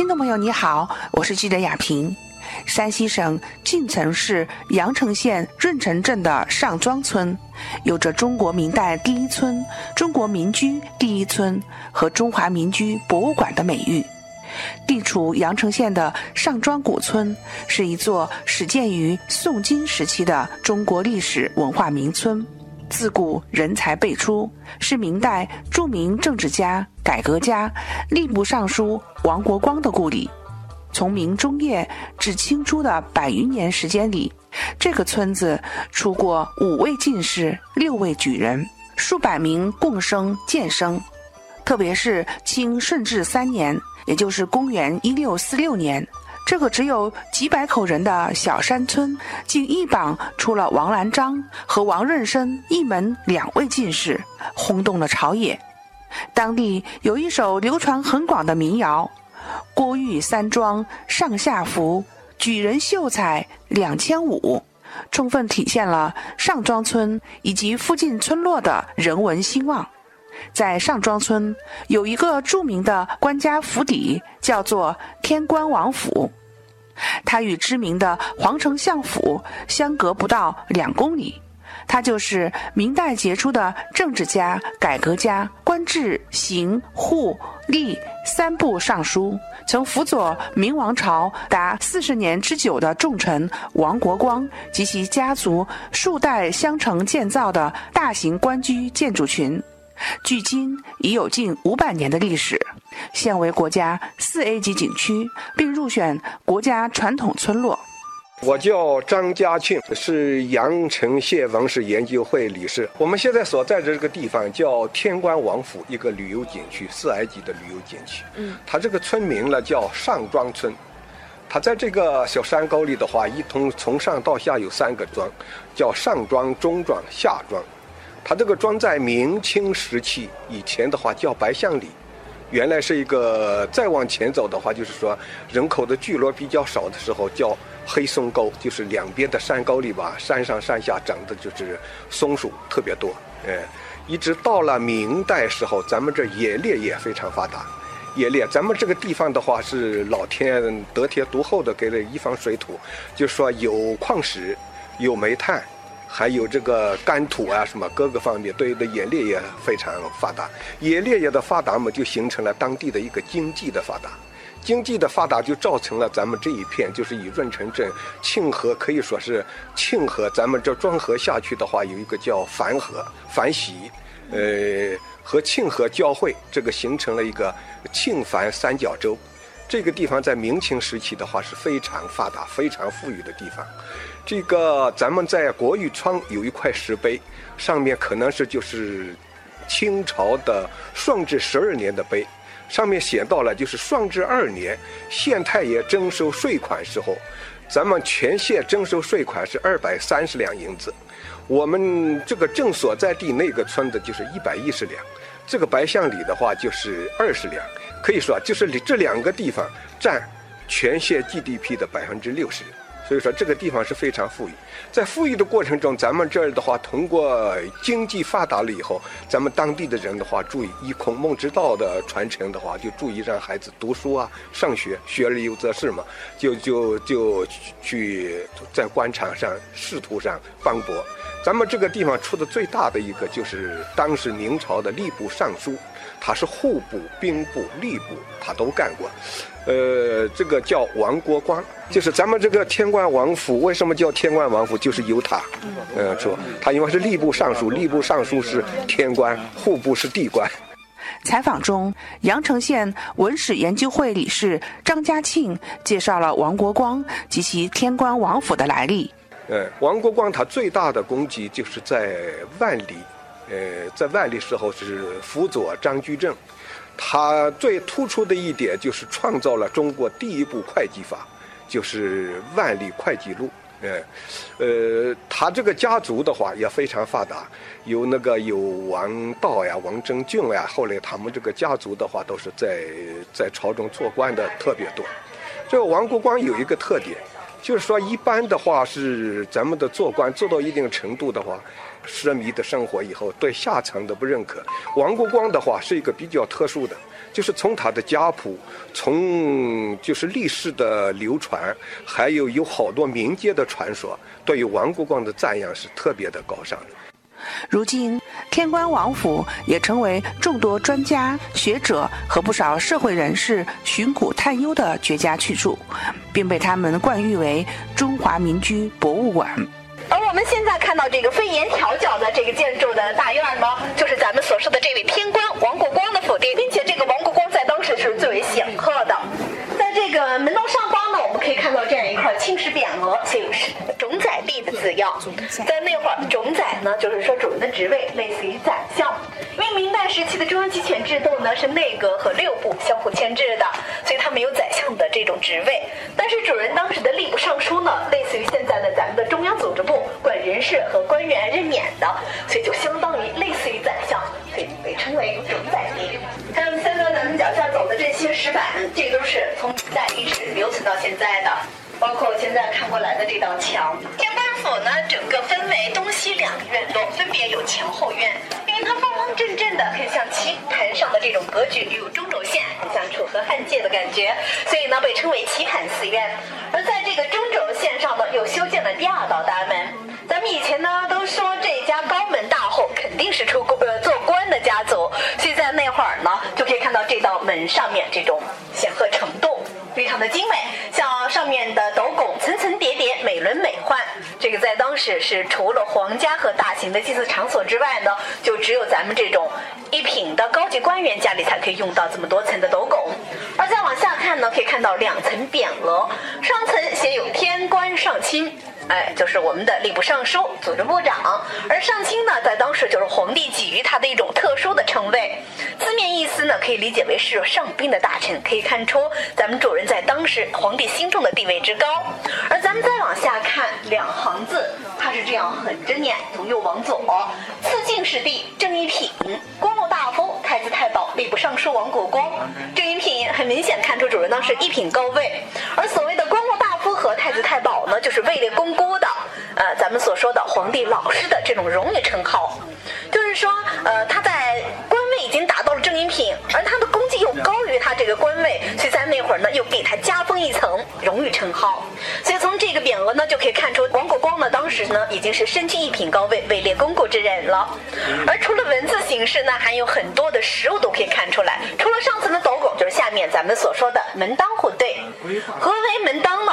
听众朋友，你好，我是记者雅萍。山西省晋城市阳城县润城镇的上庄村，有着“中国明代第一村”“中国民居第一村”和“中华民居博物馆”的美誉。地处阳城县的上庄古村，是一座始建于宋金时期的中国历史文化名村。自古人才辈出，是明代著名政治家、改革家、吏部尚书王国光的故里。从明中叶至清初的百余年时间里，这个村子出过五位进士、六位举人、数百名贡生、荐生。特别是清顺治三年，也就是公元一六四六年，这个只有几百口人的小山村，竟一榜出了王兰章和王润生一门两位进士，轰动了朝野。当地有一首流传很广的民谣。郭玉三庄上下福，举人秀才两千五，充分体现了上庄村以及附近村落的人文兴旺。在上庄村有一个著名的官家府邸，叫做天官王府，它与知名的皇城相府相隔不到两公里。他就是明代杰出的政治家、改革家，官至刑、户、吏三部尚书，曾辅佐明王朝达四十年之久的重臣王国光及其家族数代相承建造的大型官居建筑群，距今已有近五百年的历史，现为国家四 A 级景区，并入选国家传统村落。我叫张家庆，是阳城县文史研究会理事。我们现在所在的这个地方叫天官王府，一个旅游景区，四 A 级的旅游景区。嗯，它这个村名呢叫上庄村。它在这个小山沟里的话，一通从上到下有三个庄，叫上庄、中庄、下庄。它这个庄在明清时期以前的话叫白象里，原来是一个。再往前走的话，就是说人口的聚落比较少的时候叫。黑松沟就是两边的山沟里吧，山上山下长的就是松树特别多，哎，一直到了明代时候，咱们这冶炼也非常发达。冶炼，咱们这个地方的话是老天得天独厚的，给了一方水土，就是说有矿石，有煤炭，还有这个干土啊什么各个方面，对的冶炼也非常发达。冶炼业的发达嘛，就形成了当地的一个经济的发达。经济的发达就造成了咱们这一片，就是以润城镇、庆河可以说是庆河，咱们这庄河下去的话，有一个叫樊河、樊溪，呃，和庆河交汇，这个形成了一个庆樊三角洲。这个地方在明清时期的话是非常发达、非常富裕的地方。这个咱们在国玉窗有一块石碑，上面可能是就是清朝的顺治十二年的碑。上面写到了，就是顺治二年，县太爷征收税款时候，咱们全县征收税款是二百三十两银子，我们这个镇所在地那个村子就是一百一十两，这个白象里的话就是二十两，可以说就是这两个地方占全县 GDP 的百分之六十。所以说这个地方是非常富裕，在富裕的过程中，咱们这儿的话，通过经济发达了以后，咱们当地的人的话，注意以孔孟之道的传承的话，就注意让孩子读书啊，上学，学而优则仕嘛，就就就去在官场上、仕途上帮博。咱们这个地方出的最大的一个，就是当时明朝的吏部尚书。他是户部、兵部、吏部，他都干过。呃，这个叫王国光，就是咱们这个天官王府，为什么叫天官王府？就是由他。嗯，说他因为是吏部尚书，吏部尚书是天官，户部是地官。采访中，阳城县文史研究会理事张家庆介绍了王国光及其天官王府的来历。呃，王国光他最大的功绩就是在万里。呃，在万历时候是辅佐张居正，他最突出的一点就是创造了中国第一部会计法，就是《万历会计录》。呃，呃，他这个家族的话也非常发达，有那个有王道呀、王贞俊呀，后来他们这个家族的话都是在在朝中做官的特别多。这个王国光有一个特点，就是说，一般的话是咱们的做官做到一定程度的话，奢靡的生活以后，对下层的不认可。王国光的话是一个比较特殊的，就是从他的家谱，从就是历史的流传，还有有好多民间的传说，对于王国光的赞扬是特别的高尚的。如今，天官王府也成为众多专家学者和不少社会人士寻古探幽的绝佳去处，并被他们冠誉为中华民居博物馆。而我们现在看到这个飞檐挑角的这个建筑的大院呢，就是咱们所说的这位天官王国光的府邸，并且这个王国光在当时是最为显赫的。这个门洞上方呢，我们可以看到这样一块青石匾额，写有是种宰地的字样。在那会儿，种宰呢，就是说主人的职位类似于宰相。因为明代时期的中央集权制度呢，是内阁和六部相互牵制的，所以他没有宰相的这种职位。但是主人当时的吏部尚书呢，类似于现在的咱们的中央组织部，管人事和官员任免的，所以就相当于类到现在的。包括我现在看过来的这道墙，天官府呢，整个分为东西两个院落，分别有前后院。因为它方方正正的，很像棋盘上的这种格局，有中轴线，很像楚河汉界的感觉，所以呢被称为棋盘寺院。而在这个中轴线上呢，又修建了第二道大门。咱们以前呢都说这家高门大户肯定是出呃做官的家族，所以在那会儿呢，就可以看到这道门上面这种显赫成。非常的精美，像上面的斗拱层层叠叠，美轮美奂。这个在当时是除了皇家和大型的祭祀场所之外呢，就只有咱们这种一品的高级官员家里才可以用到这么多层的斗拱。而再往下看呢，可以看到两层匾额，上层写有“天官上卿”。哎，就是我们的吏部尚书、组织部长，而上卿呢，在当时就是皇帝给予他的一种特殊的称谓。字面意思呢，可以理解为是上宾的大臣，可以看出咱们主人在当时皇帝心中的地位之高。而咱们再往下看两行字，它是这样横着念，从右往左：赐进士第正一品，光禄大夫、太子太保、吏部尚书王国光。正一品很明显看出主人当时一品高位，而所谓的光禄。太子太保呢，就是位列公姑的，呃，咱们所说的皇帝老师的这种荣誉称号，就是说，呃，他在官位已经达到了正一品，而他的功绩又高于他这个官位，所以在那会儿呢，又给他加封一层荣誉称号。所以从这个匾额呢，就可以看出王国光呢，当时呢，已经是身居一品高位、位列公姑之人了。而除了文字形式呢，还有很多的实物都可以看出来。除了上层的斗拱，就是下面咱们所说的门当户对。何为门当呢？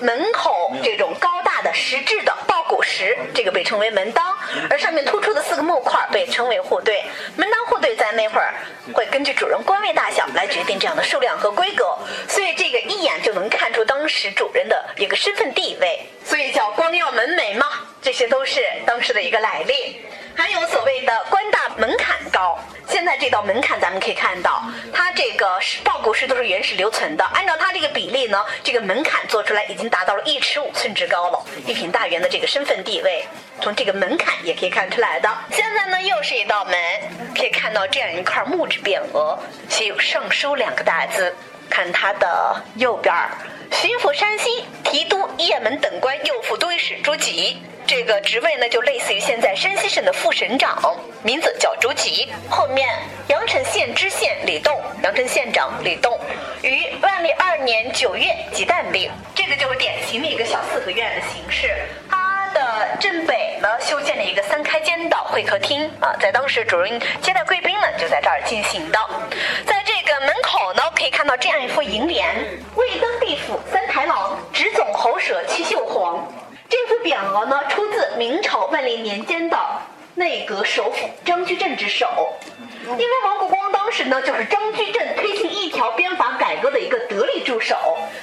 门口这种高大的石质的抱鼓石，这个被称为门当，而上面突出的四个木块被称为户对。门当户对在那会儿会根据主人官位大小来决定这样的数量和规格，所以这个一眼就能看出当时主人的一个身份地位，所以叫光耀门楣嘛，这些都是当时的一个来历。还有所谓的官大门槛高，现在这道门槛咱们可以看到，它这个抱鼓石都是原始留存的。按照它这个比例呢，这个门槛做出来已经达到了一尺五寸之高了。一品大员的这个身份地位，从这个门槛也可以看出来的。现在呢，又是一道门，可以看到这样一块木质匾额，写有“尚书”两个大字。看它的右边，巡抚山西、提督、雁门等官右副都御史朱吉。这个职位呢，就类似于现在山西省的副省长，名字叫朱吉。后面阳城县知县李栋，阳城县长李栋，于万历二年九月即诞立。这个就是典型的一个小四合院的形式。它的正北呢，修建了一个三开间的会客厅啊，在当时主人接待贵宾呢，就在这儿进行的。在这个门口呢，可以看到这样一副楹联：未登地府三台郎，直总喉舌七绣黄。这幅匾额呢，出自明朝万历年间的内阁首辅张居正之手。因为王国光当时呢，就是张居正推行一条鞭法改革的一个得力助手，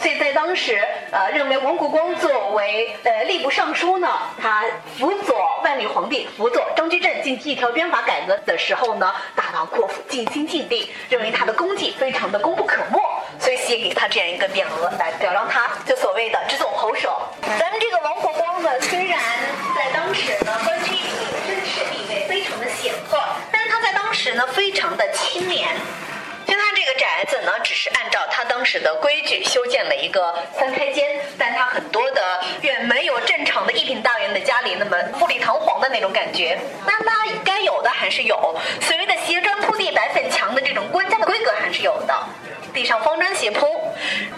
所以在当时，呃，认为王国光作为呃吏部尚书呢，他辅佐万历皇帝，辅佐张居正进行一条鞭法改革的时候呢，大刀阔斧，尽心尽力，认为他的功绩非常的功不可没，所以写给他这样一个匾额来表彰他，就所谓的直总喉舌。咱们这个王国光呢，虽然在当时呢，官居一品，身世地位非常的显赫。但是他在当时呢，非常的清廉。像他这个宅，子呢，只是按照他当时的规矩修建了一个三开间，但他很多的远没有正常的一品大员的家里那么富丽堂皇的那种感觉。但他该有的还是有，所谓的斜砖铺地、白粉墙的这种官家的规格还是有的。地上方砖斜铺，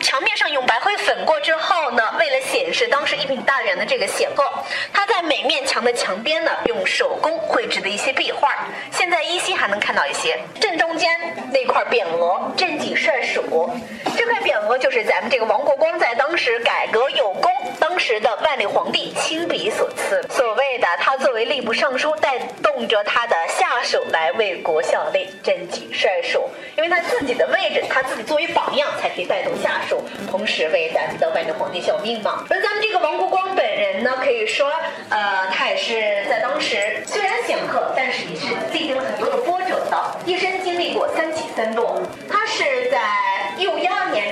墙面上用白灰粉过之后呢，为了显示当时一品大员的这个显赫，他在每面墙的墙边呢，用手工绘制的一些壁画，现在依稀还能看到一些。正中间那块匾额“镇己帅署”，这块匾额就是咱们这个王国光在当时改革有功，当时的万历皇帝亲笔所赐。所谓的他作为吏部尚书，带动着他的下属来为国效力，镇己帅署，因为他自己的位置，他自己。作为榜样，才可以带动下属，同时为咱们的万历皇帝效命嘛。而咱们这个王国光本人呢，可以说，呃，他也是在当时虽然显赫，但是也是历经了很多的波折的，一生经历过三起三落。他是在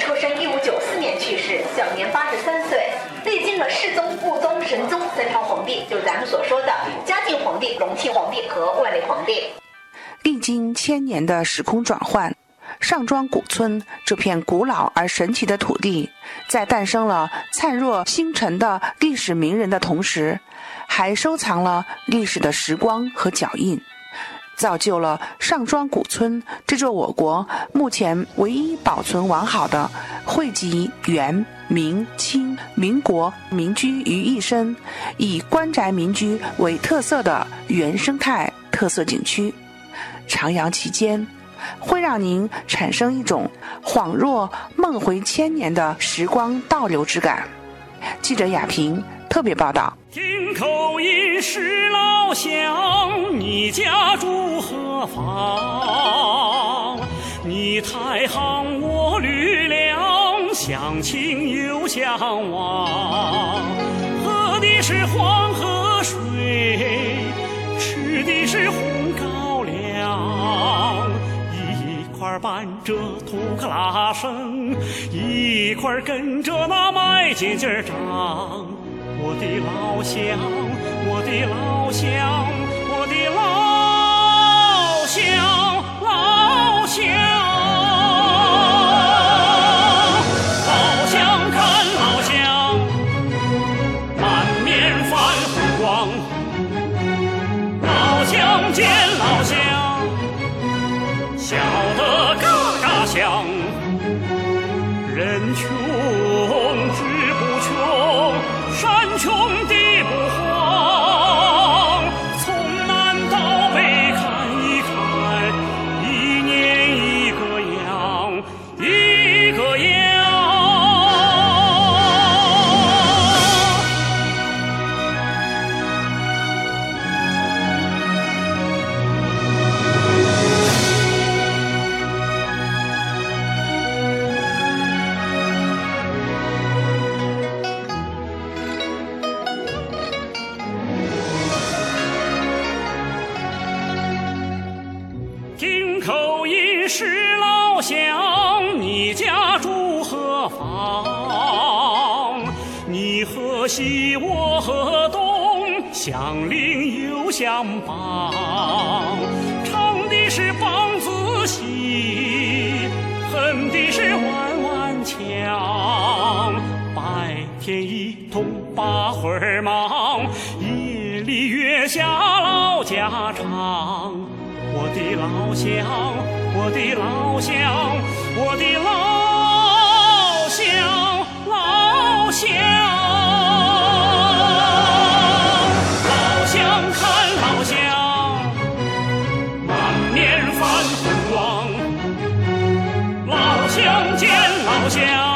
出生，一五九四年去世，享年八十三岁，历经了世宗、武宗、神宗三朝皇帝，就是咱们所说的嘉靖皇帝、隆庆皇帝和万历皇帝。历经千年的时空转换。上庄古村这片古老而神奇的土地，在诞生了灿若星辰的历史名人的同时，还收藏了历史的时光和脚印，造就了上庄古村这座我国目前唯一保存完好的汇集元、明、清、民国民居于一身，以官宅民居为特色的原生态特色景区。徜徉其间。会让您产生一种恍若梦回千年的时光倒流之感。记者亚平特别报道。是老乡，你家住何方？你太行我吕梁，乡亲又相望。喝的是黄河水，吃的是红高粱。一块伴着土克拉声，一块跟着那麦秸秸长。我的老乡，我的老乡，相邻又相帮，唱的是梆子戏，哼的是弯弯腔。白天一通把活儿忙，夜里月下唠家常。我的老乡，我的老乡，我的老乡，老乡。乡，